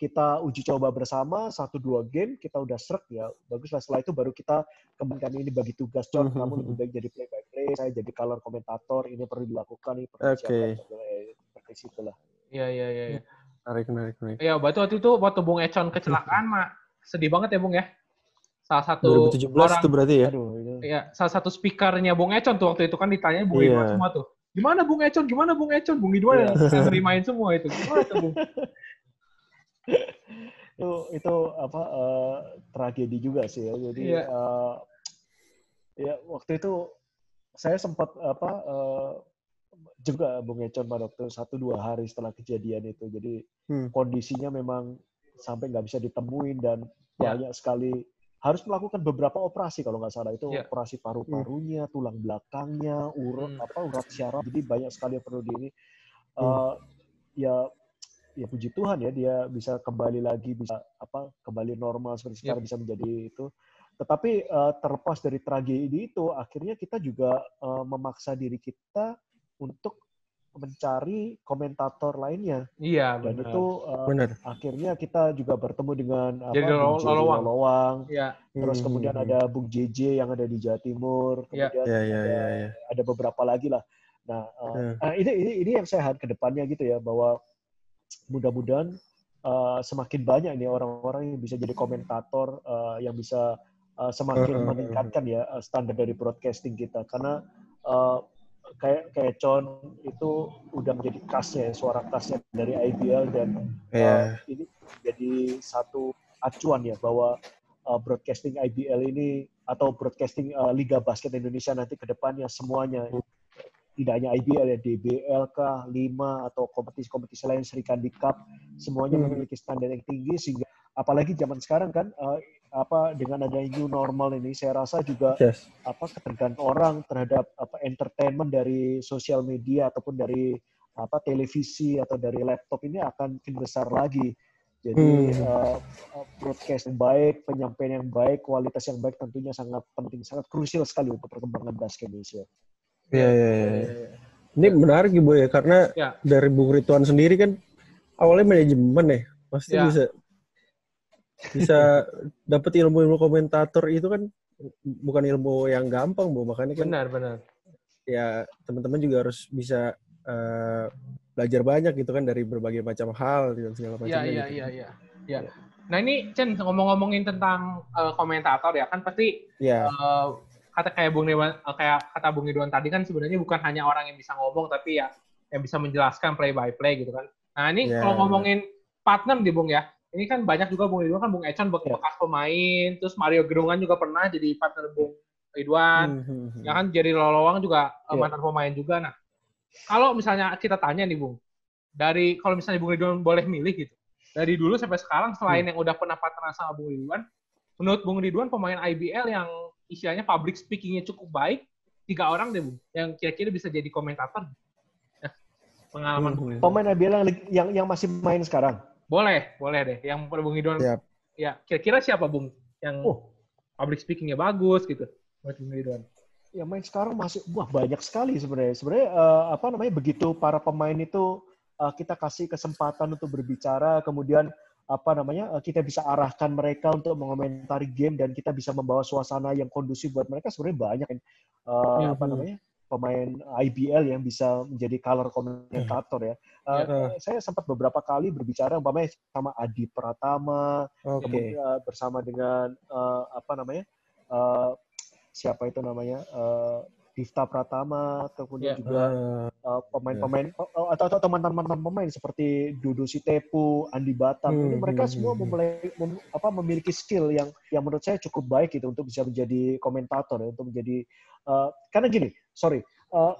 kita uji coba bersama satu dua game kita udah seret ya bagus lah setelah itu baru kita kembangkan ini bagi tugas John Mhm. kamu lebih baik jadi play by play saya jadi color komentator ini perlu dilakukan ini perlu Oke. Eh, seperti situlah Iya iya iya. iya. Menarik, menarik, menarik. Iya, berarti waktu itu waktu Bung Econ kecelakaan mah sedih banget ya Bung ya. Salah satu 2017 orang, itu berarti ya? aduh itu ya salah satu speakernya Bung Econ tuh waktu itu kan ditanya Bung Iya. Ridwan semua tuh. Gimana Bung Econ? Gimana Bung Econ? Bung Ridwan Iya. yang ngerimain semua itu. Gimana tuh Bung? itu itu apa eh, tragedi juga sih ya jadi Iya. eh, ya waktu itu saya sempat apa eh, juga Bung Econ pada waktu satu dua hari setelah kejadian itu jadi Hmm. kondisinya memang sampai nggak bisa ditemuin dan Ya. banyak sekali harus melakukan beberapa operasi kalau nggak salah itu Ya. operasi paru-parunya tulang belakangnya urat Hmm. apa urat syaraf jadi banyak sekali yang perlu di ini Hmm. Eh, ya ya puji Tuhan ya dia bisa kembali lagi bisa apa kembali normal seperti sekarang bisa menjadi itu tetapi eh, terlepas dari tragedi itu akhirnya kita juga eh, memaksa diri kita untuk mencari komentator lainnya Iya, dan itu eh, Benar. akhirnya kita juga bertemu dengan apa Jadi Bung Lolo- JJ Lolowang. Lolowang. Iya. terus Hmm, kemudian ada Bung JJ yang ada di Jawa Timur Iya. kemudian Ya, ya, ada, ya, ya. ada beberapa lagi lah nah Hmm. eh, ini ini ini yang saya harap ke depannya gitu ya bahwa mudah-mudahan eh, semakin banyak nih orang-orang yang bisa jadi komentator eh, yang bisa eh, semakin Hmm, meningkatkan ya standar dari broadcasting kita karena eh, kayak kayak Con itu udah menjadi khasnya ya, suara khasnya dari IBL dan Iya. uh, ini jadi satu acuan ya bahwa uh, broadcasting IBL ini atau broadcasting uh, Liga Basket Indonesia nanti ke depannya semuanya tidak hanya IBL ya DBL kah, 5 atau kompetisi-kompetisi lain Sri Kandi Cup semuanya Hmm. memiliki standar yang tinggi sehingga apalagi zaman sekarang kan uh, apa dengan adanya new normal ini saya rasa juga Yes. apa ketergantungan orang terhadap apa entertainment dari sosial media ataupun dari apa televisi atau dari laptop ini akan makin besar lagi. Jadi Hmm. uh, broadcast yang baik, penyampaian yang baik, kualitas yang baik tentunya sangat penting, sangat krusial sekali untuk perkembangan basket Indonesia. Iya, iya, iya. Ini menarik ya, Bu ya, karena Ya. dari Bung Rituan sendiri kan awalnya manajemen ya. Pasti Ya. bisa bisa dapat ilmu-ilmu komentator itu kan bukan ilmu yang gampang, Bu. Makanya kan Benar, benar. ya teman-teman juga harus bisa eh, belajar banyak gitu kan dari berbagai macam hal dan segala Iya, macamnya iya, gitu. iya, iya. Iya. Nah ini Chen ngomong-ngomongin tentang eh, komentator ya kan pasti Iya. eh, kata kayak Bung Dewan kayak kata Bung Ridwan tadi kan sebenarnya bukan hanya orang yang bisa ngomong tapi ya yang bisa menjelaskan play by play gitu kan. Nah ini Ya, kalau ngomongin partner di Bung ya, ini kan banyak juga Bung Ridwan kan Bung Econ bek- Ya. bekas pemain, terus Mario Gerungan juga pernah jadi partner Bung Ridwan. Hmm, hmm, hmm. Ya kan Jerry Lolowang juga eh, Iya. mantan pemain juga. Nah, kalau misalnya kita tanya nih Bung, dari kalau misalnya Bung Ridwan boleh milih gitu, dari dulu sampai sekarang selain Hmm. yang udah pernah partneran sama Bung Ridwan, menurut Bung Ridwan pemain IBL yang istilahnya public speaking-nya cukup baik, tiga orang deh Bung, yang kira-kira bisa jadi komentator. Nah, pengalaman Hmm, Bung. hmm. Pemain IBL yang, yang yang masih main sekarang. Boleh, boleh deh. Yang Bung Ridwan, Siap. ya kira-kira siapa Bung yang Oh, public speaking-nya bagus gitu, Bung Ridwan? yang main sekarang masih wah banyak sekali sebenarnya. Sebenarnya eh, apa namanya begitu para pemain itu eh, kita kasih kesempatan untuk berbicara, kemudian apa namanya eh, kita bisa arahkan mereka untuk mengomentari game dan kita bisa membawa suasana yang kondusif buat mereka sebenarnya banyak. Eh, Mhm. Apa namanya? Pemain IBL yang bisa menjadi color komentator ya. Uh, Ya. Saya sempat beberapa kali berbicara umpamanya sama Adi Pratama, Oke. kemudian uh, bersama dengan uh, apa namanya uh, siapa itu namanya uh, Difta Pratama, kemudian Ya. juga uh, pemain-pemain uh, atau, atau teman-teman pemain seperti Dudu Sitepu, Andi Batam. Ini Hmm, mereka hmm, semua hmm. memulai mem- apa memiliki skill yang yang menurut saya cukup baik gitu untuk bisa menjadi komentator ya, untuk menjadi uh, karena gini, sorry. uh,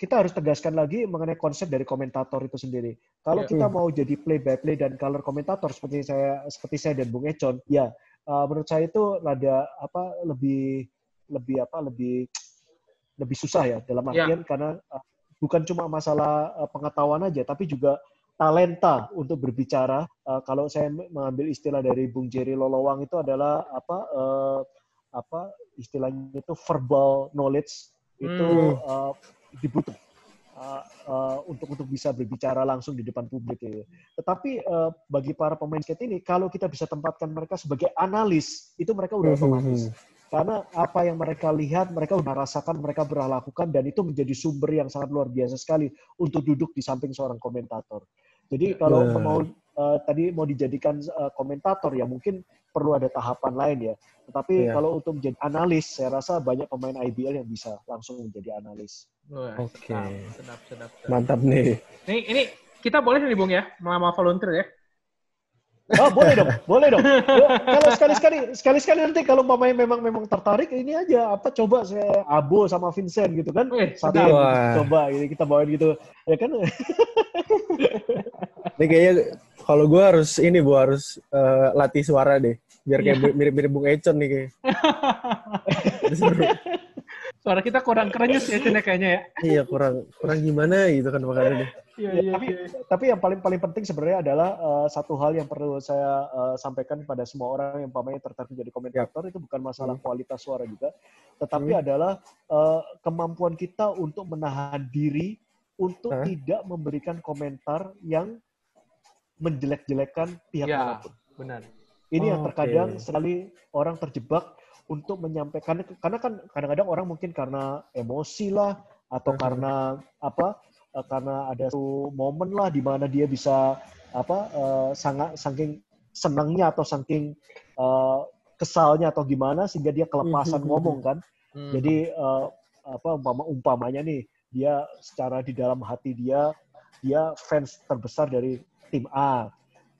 kita harus tegaskan lagi mengenai konsep dari komentator itu sendiri. Kalau Ya. kita mau jadi play by play dan color komentator seperti saya seperti saya dan Bung Econ, ya uh, menurut saya itu rada apa lebih lebih apa lebih lebih susah ya dalam Ya. artian karena uh, bukan cuma masalah uh, pengetahuan aja tapi juga talenta untuk berbicara. Uh, kalau saya mengambil istilah dari Bung Jerry Lolowang itu adalah apa uh, apa istilahnya itu verbal knowledge itu Hmm. uh, dibutuh uh, uh, untuk untuk bisa berbicara langsung di depan publik gitu. Tetapi uh, bagi para pemain skate ini kalau kita bisa tempatkan mereka sebagai analis itu mereka udah Hmm, otomatis. Karena apa yang mereka lihat, mereka udah rasakan, mereka pernah lakukan, dan itu menjadi sumber yang sangat luar biasa sekali untuk duduk di samping seorang komentator. Jadi kalau Wah. mau eh, tadi mau dijadikan eh, komentator ya mungkin perlu ada tahapan lain ya. Tetapi Iya. kalau untuk menjadi analis, saya rasa banyak pemain IBL yang bisa langsung menjadi analis. Oke. sedap, sedap, sedap, sedap. Mantap nih. Ini, ini kita boleh nih Bung ya, melamar volunteer ya. Oh boleh dong, boleh dong. Kalau sekali-sekali, sekali-sekali nanti kalau pemain memang memang tertarik, ini aja apa coba saya Abo sama Vincent gitu kan. Wah. coba ini kita bawain gitu, ya kan? Ini kayaknya kalau gue harus ini bu harus eh, latih suara deh, biar kayak Iya. mirip-mirip Bung Econ nih kayak. Suara kita kurang kerenyes ya Cen, ya, kayaknya ya. Iya kurang kurang gimana gitu kan makanya. Iya, Ya, tapi tapi yang paling paling penting sebenarnya adalah eh, satu hal yang perlu saya eh, sampaikan pada semua orang yang pamannya tertarik menjadi komentator itu bukan masalah kualitas suara juga, tetapi Hmm. adalah eh, kemampuan kita untuk menahan diri untuk Hah? tidak memberikan komentar yang menjelek-jelekan pihak Ya. mana pun. benar. Ini yang Oke. terkadang sekali orang terjebak untuk menyampaikan karena kan kadang-kadang orang mungkin karena emosi lah atau Mhm. karena apa eh, karena ada satu momen lah di mana dia bisa apa eh, sangat saking senangnya atau saking eh, kesalnya atau gimana sehingga dia kelepasan Mhm. ngomong kan. Hmm. Jadi eh, apa umpama umpamanya nih dia secara di dalam hati dia dia fans terbesar dari tim A.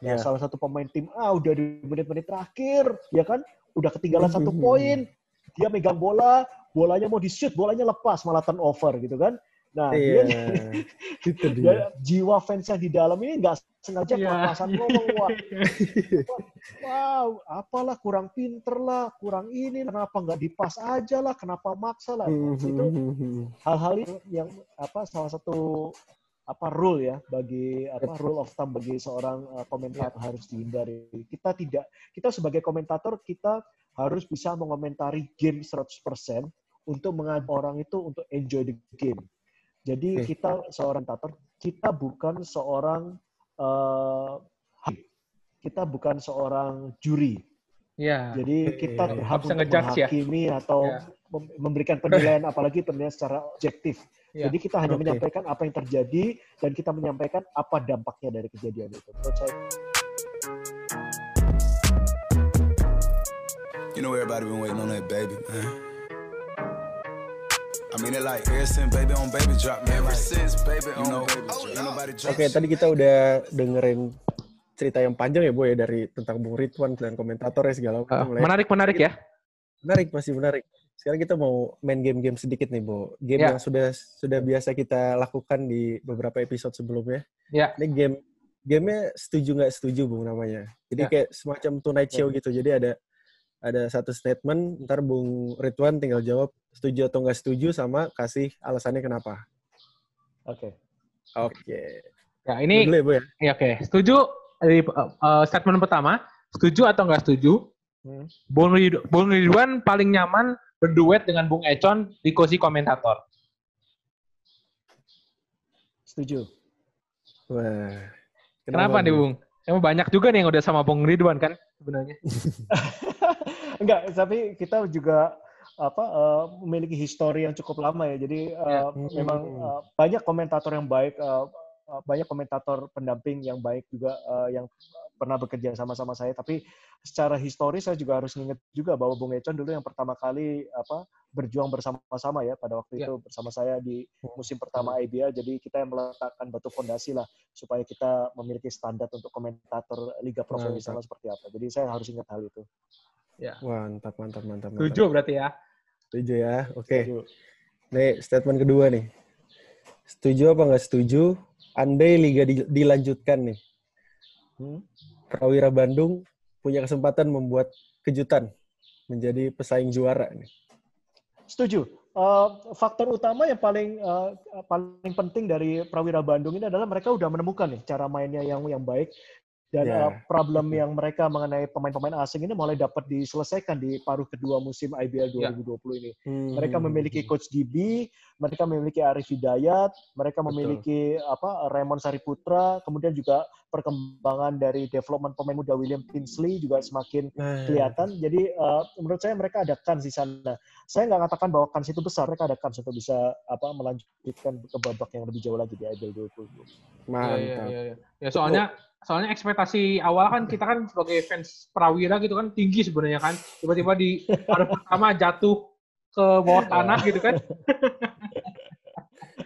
Nah, Ya. salah satu pemain tim A udah di menit-menit terakhir, ya kan? Udah ketinggalan satu poin, dia megang bola, bolanya mau di shoot, bolanya lepas malah turnover gitu kan. Nah, Iya. dia, Itu dia. dia jiwa fans yang di dalam ini nggak sengaja Iya. kelepasan ngomong, wah, wow, apalah kurang pinter lah, kurang ini, kenapa nggak dipas aja lah, kenapa maksa lah. Itu Mhm. hal-hal itu yang apa salah satu apa rule ya bagi apa rule of thumb bagi seorang uh, komentator harus dihindari. Kita tidak kita sebagai komentator kita harus bisa mengomentari game 100% untuk mengajak orang itu untuk enjoy the game. Jadi Oke. kita seorang komentator kita bukan seorang uh, kita bukan seorang juri. Iya. Jadi kita Oke. berhak untuk ya? menghakimi atau Ya. mem- memberikan penilaian apalagi penilaian secara objektif. Ya. Jadi kita hanya Oke. menyampaikan apa yang terjadi dan kita menyampaikan apa dampaknya dari kejadian itu. Menurut saya You know everybody been waiting on that baby, man. I mean it like ever since baby on baby drop, man. Ever since baby on know, baby drop. Ain't nobody drop Oke, tadi kita udah dengerin cerita yang panjang ya, Bu ya dari tentang Bung Ridwan dan komentatornya segala macam. ya. menarik menarik ya. Menarik, masih menarik. Sekarang kita mau main game-game sedikit nih, Bu. Game Ya. yang sudah sudah biasa kita lakukan di beberapa episode sebelumnya. Ya. Ini game gamenya setuju nggak setuju, Bung namanya. Jadi Ya. kayak semacam tonight show gitu. Jadi ada ada satu statement, ntar Bung Ridwan tinggal jawab setuju atau nggak setuju sama kasih alasannya kenapa. oke. Oke. Ya ini Dulu ya, Bu ya. ya oke. Setuju dari uh, statement pertama, setuju atau nggak setuju? Hmm. Bung Ridwan paling nyaman berduet dengan Bung Econ di kursi komentator. Setuju. Wah. Kenapa, nih Bung? Emang banyak juga nih yang udah sama Bung Ridwan kan sebenarnya. Enggak, tapi kita juga apa uh, memiliki histori yang cukup lama ya. Jadi uh, Ya. memang uh, banyak komentator yang baik, uh, banyak komentator pendamping yang baik juga uh, yang pernah bekerja sama-sama saya. Tapi secara historis saya juga harus ingat juga bahwa Bung Econ dulu yang pertama kali apa berjuang bersama-sama ya pada waktu Ya. itu bersama saya di musim pertama IBL. Jadi kita yang meletakkan batu fondasi lah supaya kita memiliki standar untuk komentator liga profesional seperti apa. Jadi saya harus ingat hal itu. Wah, mantap, mantap, mantap. mantap. Setuju berarti ya. Setuju ya. Oke. Setuju. Nih, statement kedua nih. Setuju apa nggak setuju? Andai liga di- dilanjutkan nih, Hmm? Prawira Bandung punya kesempatan membuat kejutan menjadi pesaing juara nih. Setuju. Eh, faktor utama yang paling Ya. paling penting dari Prawira Bandung ini adalah mereka udah menemukan nih cara mainnya yang yang baik Dan Ya. uh, problem yang mereka mengenai pemain-pemain asing ini mulai dapat diselesaikan di paruh kedua musim IBL Ya. 2020 ini. Hmm. Mereka memiliki coach Gibi, mereka memiliki Arif Hidayat, mereka Betul. memiliki apa Raymond Sariputra, kemudian juga perkembangan dari development pemain muda William Tinsley juga semakin Nah, kelihatan. Jadi uh, menurut saya mereka ada kans di sana. Saya nggak katakan bahwa kans itu besar, mereka ada kans untuk bisa apa melanjutkan ke babak yang lebih jauh lagi di IBL 2020. Mantap. Iya, iya, iya. Ya soalnya soalnya ekspektasi awal kan kita kan sebagai fans Prawira gitu kan tinggi sebenarnya kan. Tiba-tiba di paruh pertama jatuh ke bawah tanah gitu kan.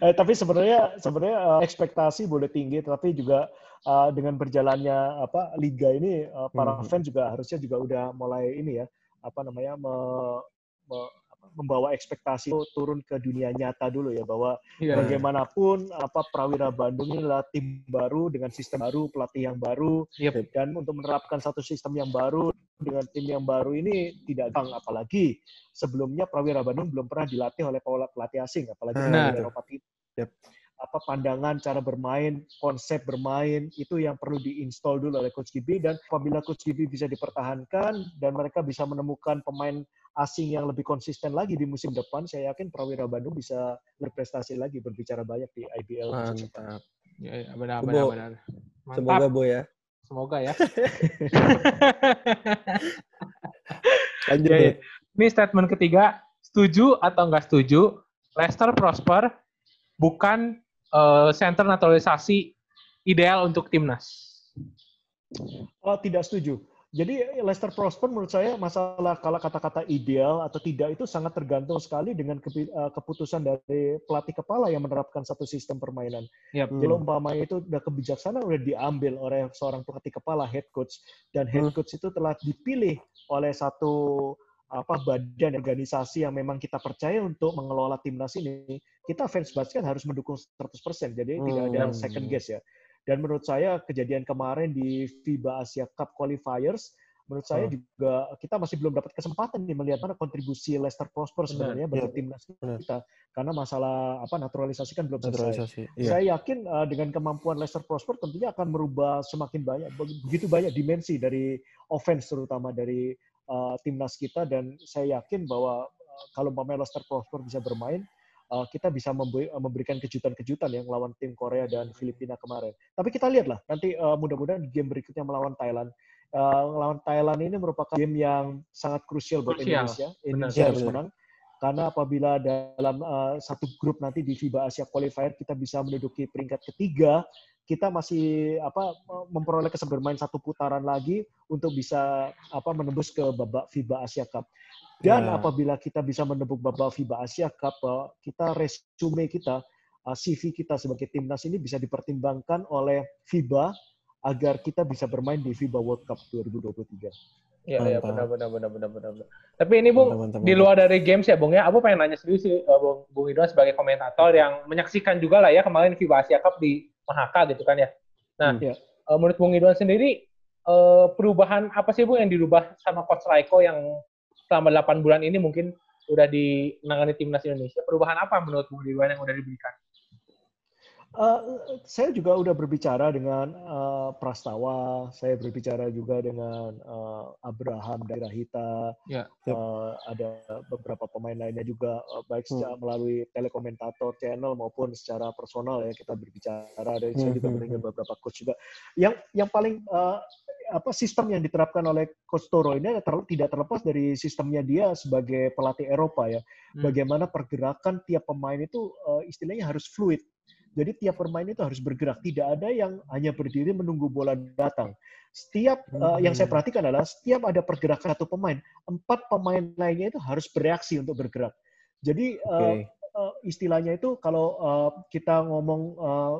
Eh, tapi sebenarnya sebenarnya eh, ekspektasi boleh tinggi, tapi juga eh, dengan berjalannya apa liga ini eh, para Mhm. fans juga harusnya juga udah mulai ini ya apa namanya me- me- membawa ekspektasi itu turun ke dunia nyata dulu ya bahwa Iya. bagaimanapun apa Prawira Bandung ini adalah tim baru dengan sistem baru, pelatih yang baru Yep. dan untuk menerapkan satu sistem yang baru dengan tim yang baru ini tidak gampang apalagi sebelumnya Prawira Bandung belum pernah dilatih oleh pelatih asing apalagi Nah, itu. Eropa. Yep. apa pandangan cara bermain, konsep bermain itu yang perlu diinstal dulu oleh Coach Gibi dan apabila Coach Gibi bisa dipertahankan dan mereka bisa menemukan pemain asing yang lebih konsisten lagi di musim depan, saya yakin Prawira Bandung bisa berprestasi lagi berbicara banyak di IBL. Mantap. Benar, Bo. benar, benar. Mantap. Semoga Bo ya. Semoga ya. Lanjut. Ya, ya. Ini statement ketiga, setuju atau enggak setuju, Leicester Prosper bukan eh, center naturalisasi ideal untuk timnas. Oh, tidak setuju. Jadi Leicester Prosper menurut saya masalah kalau kata-kata ideal atau tidak itu sangat tergantung sekali dengan eh, keputusan dari pelatih kepala yang menerapkan satu sistem permainan. Yap. Hmm. Jadi umpamanya itu udah kebijaksanaan udah diambil oleh seorang pelatih kepala head coach dan head Hmm. coach itu telah dipilih oleh satu apa badan organisasi yang memang kita percaya untuk mengelola timnas ini. Kita fans basket harus mendukung 100%. Jadi tidak ada Hmm. second guess ya. Dan menurut saya kejadian kemarin di FIBA Asia Cup qualifiers menurut saya Hmm. juga kita masih belum dapat kesempatan nih melihat mana kontribusi Leicester Prosper sebenarnya bagi Iya. timnas Benar. kita karena masalah apa naturalisasi kan belum selesai. Naturalisasi. Iya. Saya yakin uh, dengan kemampuan Leicester Prosper tentunya akan merubah semakin banyak begitu banyak dimensi dari offense terutama dari uh, timnas kita dan saya yakin bahwa uh, kalau umpamanya Leicester Prosper bisa bermain uh, kita bisa uh, memberikan kejutan-kejutan yang melawan tim Korea dan Filipina kemarin. Tapi kita lihatlah nanti uh, mudah-mudahan di game berikutnya melawan Thailand. Uh, melawan Thailand ini merupakan game yang sangat krusial buat Krusial, Indonesia. Indonesia harus benar. menang karena apabila dalam uh, satu grup nanti di FIBA Asia Qualifier kita bisa menduduki peringkat ketiga, kita masih apa memperoleh kesempatan bermain satu putaran lagi untuk bisa apa menembus ke babak FIBA Asia Cup. Dan Ya. apabila kita bisa menembus babak FIBA Asia Cup, uh, kita resume kita uh, CV kita sebagai timnas ini bisa dipertimbangkan oleh FIBA agar kita bisa bermain di FIBA World Cup 2023. Iya, iya, benar, benar, benar, benar, benar. benar. Tapi ini Bung, Mantap, mantap, di luar dari games ya Bung ya, aku pengen nanya serius sih eh, Bung, Bung Idwan sebagai komentator yang menyaksikan juga lah ya kemarin FIBA Asia Cup di Mahaka gitu kan ya. Nah, Hmm. Iya. eh, menurut Bung Idwan sendiri, eh, perubahan apa sih Bung yang dirubah sama Coach Raiko yang selama 8 bulan ini mungkin udah di menangani timnas Indonesia? Perubahan apa menurut Bung Idwan yang udah diberikan? Uh, saya juga udah berbicara dengan uh, Prastawa, saya berbicara juga dengan uh, Abraham dari Rahita, Ya. Uh, ada beberapa pemain lainnya juga uh, baik secara melalui telekomentator channel maupun secara personal ya kita berbicara dan saya juga Hmm, hmm, mendengar beberapa coach juga. Yang yang paling uh, apa sistem yang diterapkan oleh Coach Toro ini ter, tidak terlepas dari sistemnya dia sebagai pelatih Eropa ya. Hmm. Bagaimana pergerakan tiap pemain itu uh, istilahnya harus fluid. Jadi tiap pemain itu harus bergerak. Tidak ada yang hanya berdiri menunggu bola datang. Setiap uh, yang saya perhatikan adalah setiap ada pergerakan satu pemain, empat pemain lainnya itu harus bereaksi untuk bergerak. Jadi uh, Oke. uh, istilahnya itu kalau uh, kita ngomong uh,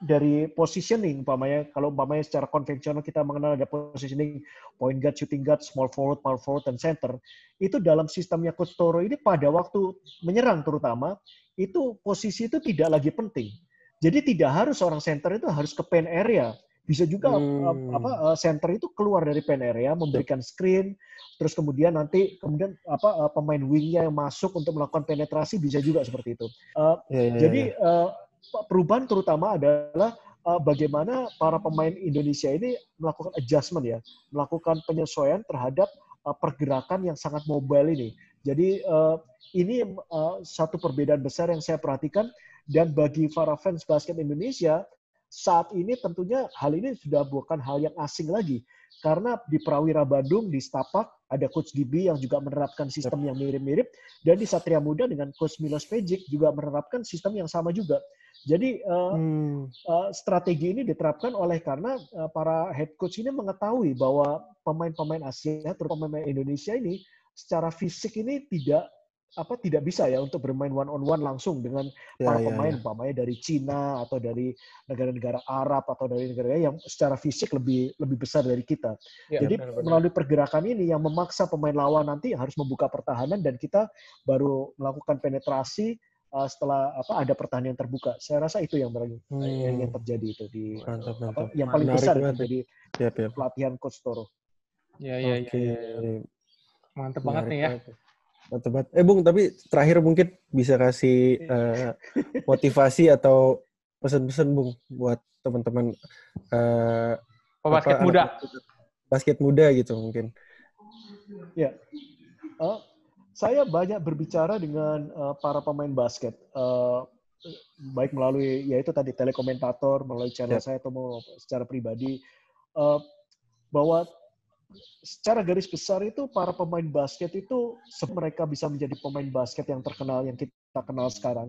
dari positioning umpamanya kalau umpamanya secara konvensional kita mengenal ada positioning point guard, shooting guard, small forward, power forward dan center. Itu dalam sistemnya Coach Toro ini pada waktu menyerang terutama itu posisi itu tidak lagi penting. Jadi tidak harus orang center itu harus ke pen area. Bisa juga Hmm. uh, apa uh, center itu keluar dari pen area memberikan screen terus kemudian nanti kemudian apa uh, pemain wingnya yang masuk untuk melakukan penetrasi bisa juga seperti itu. Uh, Ya, ya, jadi ya. eh, perubahan terutama adalah eh, bagaimana para pemain Indonesia ini melakukan adjustment ya, melakukan penyesuaian terhadap eh, pergerakan yang sangat mobile ini. Jadi eh, ini satu perbedaan besar yang saya perhatikan dan bagi para fans basket Indonesia saat ini tentunya hal ini sudah bukan hal yang asing lagi karena di Prawira Bandung di Stapak ada coach Gibi yang juga menerapkan sistem yang mirip-mirip dan di Satria Muda dengan coach Milos Pejic juga menerapkan sistem yang sama juga. Jadi eh, Hmm. eh, strategi ini diterapkan oleh karena eh, para head coach ini mengetahui bahwa pemain-pemain Asia, terutama pemain Indonesia ini secara fisik ini tidak apa tidak bisa ya untuk bermain one on one langsung dengan Ya, para ya, pemain ya. umpamanya dari Cina atau dari negara-negara Arab atau dari negara yang secara fisik lebih lebih besar dari kita. Ya, Jadi benar-benar. melalui pergerakan ini yang memaksa pemain lawan nanti harus membuka pertahanan dan kita baru melakukan penetrasi uh, setelah apa ada pertahanan yang terbuka. Saya rasa itu yang ber- Hmm. yang, yang terjadi itu di Mantap, apa, mantap. yang paling Menarik besar itu di Yap, yap. pelatihan coach Toro. Ya, ya, ya, Oke. ya, ya. Mantep banget nih ya. banget. Mantap banget. Eh Bung, tapi terakhir mungkin bisa kasih eh, motivasi atau pesan-pesan Bung buat teman-teman eh, Pebasket apa, muda. basket muda gitu mungkin. Uh, saya banyak berbicara dengan uh, para pemain basket, uh, baik melalui yaitu tadi telekomentator, melalui channel Yap. saya atau mau secara pribadi, uh, bahwa secara garis besar itu para pemain basket itu mereka bisa menjadi pemain basket yang terkenal yang kita kenal sekarang,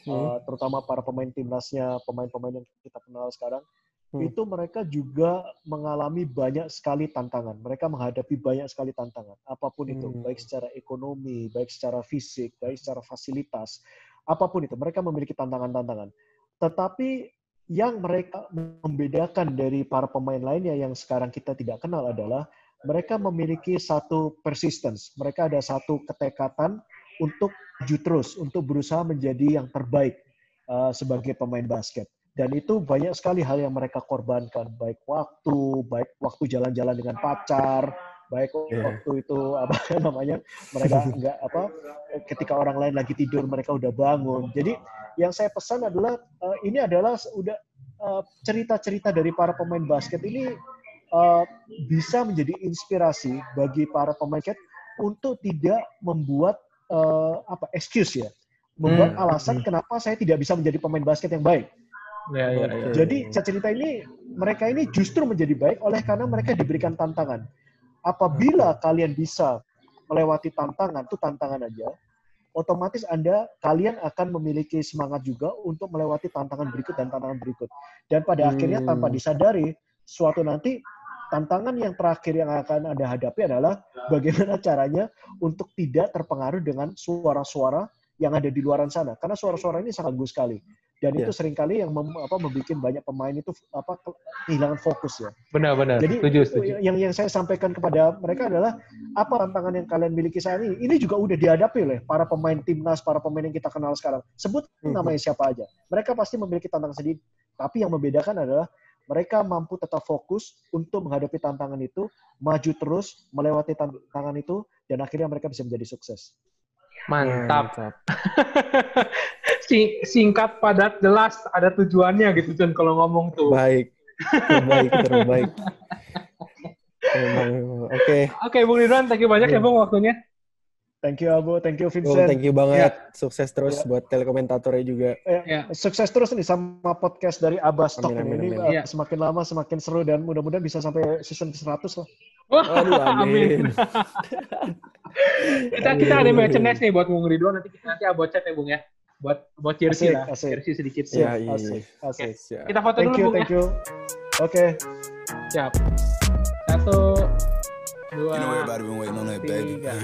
Hmm. Uh, terutama para pemain timnasnya, pemain-pemain yang kita kenal sekarang Hmm. itu mereka juga mengalami banyak sekali tantangan. Mereka menghadapi banyak sekali tantangan, apa pun itu, Hmm. baik secara ekonomi, baik secara fisik, baik secara fasilitas, apa pun itu, mereka memiliki tantangan-tantangan. Tetapi yang mereka membedakan dari para pemain lainnya yang sekarang kita tidak kenal adalah mereka memiliki satu persistence, mereka ada satu ketekatan untuk maju terus, untuk berusaha menjadi yang terbaik uh, sebagai pemain basket dan itu banyak sekali hal yang mereka korbankan baik waktu baik waktu jalan-jalan dengan pacar baik Iya. waktu itu apa namanya mereka enggak apa ketika orang lain lagi tidur mereka udah bangun jadi yang saya pesan adalah eh, ini adalah udah eh, cerita-cerita dari para pemain basket ini eh, bisa menjadi inspirasi bagi para pemain basket untuk tidak membuat apa excuse ya membuat Hmm. alasan kenapa saya tidak bisa menjadi pemain basket yang baik Ya, ya, ya. Jadi cerita ini mereka ini justru menjadi baik oleh karena mereka diberikan tantangan. Apabila kalian bisa melewati tantangan, itu tantangan aja, otomatis Anda kalian akan memiliki semangat juga untuk melewati tantangan berikut dan tantangan berikut. Dan pada Hmm. akhirnya tanpa disadari, suatu nanti tantangan yang terakhir yang akan Anda hadapi adalah bagaimana caranya untuk tidak terpengaruh dengan suara-suara yang ada di luaran sana. Karena suara-suara ini sangat bagus sekali. Dan Iya. itu sering kali yang mem, apa, membuat banyak pemain itu apa ke- kehilangan fokus ya. Benar-benar. Jadi Setuju, setuju. yang yang saya sampaikan kepada mereka adalah apa tantangan yang kalian miliki saat ini. Ini juga udah dihadapi oleh para pemain timnas, para pemain yang kita kenal sekarang. Sebut Mhm. namanya siapa aja. Mereka pasti memiliki tantangan sendiri. Tapi yang membedakan adalah mereka mampu tetap fokus untuk menghadapi tantangan itu, maju terus melewati tantangan itu, dan akhirnya mereka bisa menjadi sukses. Mantap. Sing- singkat, padat, jelas, ada tujuannya gitu Cun kalau ngomong tuh. Baik. Terbaik, terbaik. Oke. Oke, Bung Ridwan, thank you banyak ya Iya. Bung waktunya. Thank you Abu, thank you Bung, Vincent. thank you banget. Sukses terus buat telekomentatornya juga. Eh, Ya. Sukses terus nih sama podcast dari Abbas Talk Amin, ini. amin, Ini amin. uh, Iya. semakin lama semakin seru dan mudah-mudahan bisa sampai season ke-100 lah. Wah, Aduh, amin. kita kita ada merchandise nih buat Bung Ridwan nanti nanti abot chat ya Bung ya. Buat buat jersey Asik, lah, asik. jersey sedikit. Ya, iya. Asik, asik. Siap. Kita foto Thank dulu you, Bung thank ya. you. Oke. Siap. Satu, dua, You know everybody been waiting on that baby. tiga.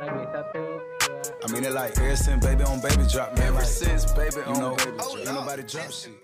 Lagi satu, dua. I mean it like ever since baby on baby drop, man. Ever since baby on baby drop, ain't nobody drop shit.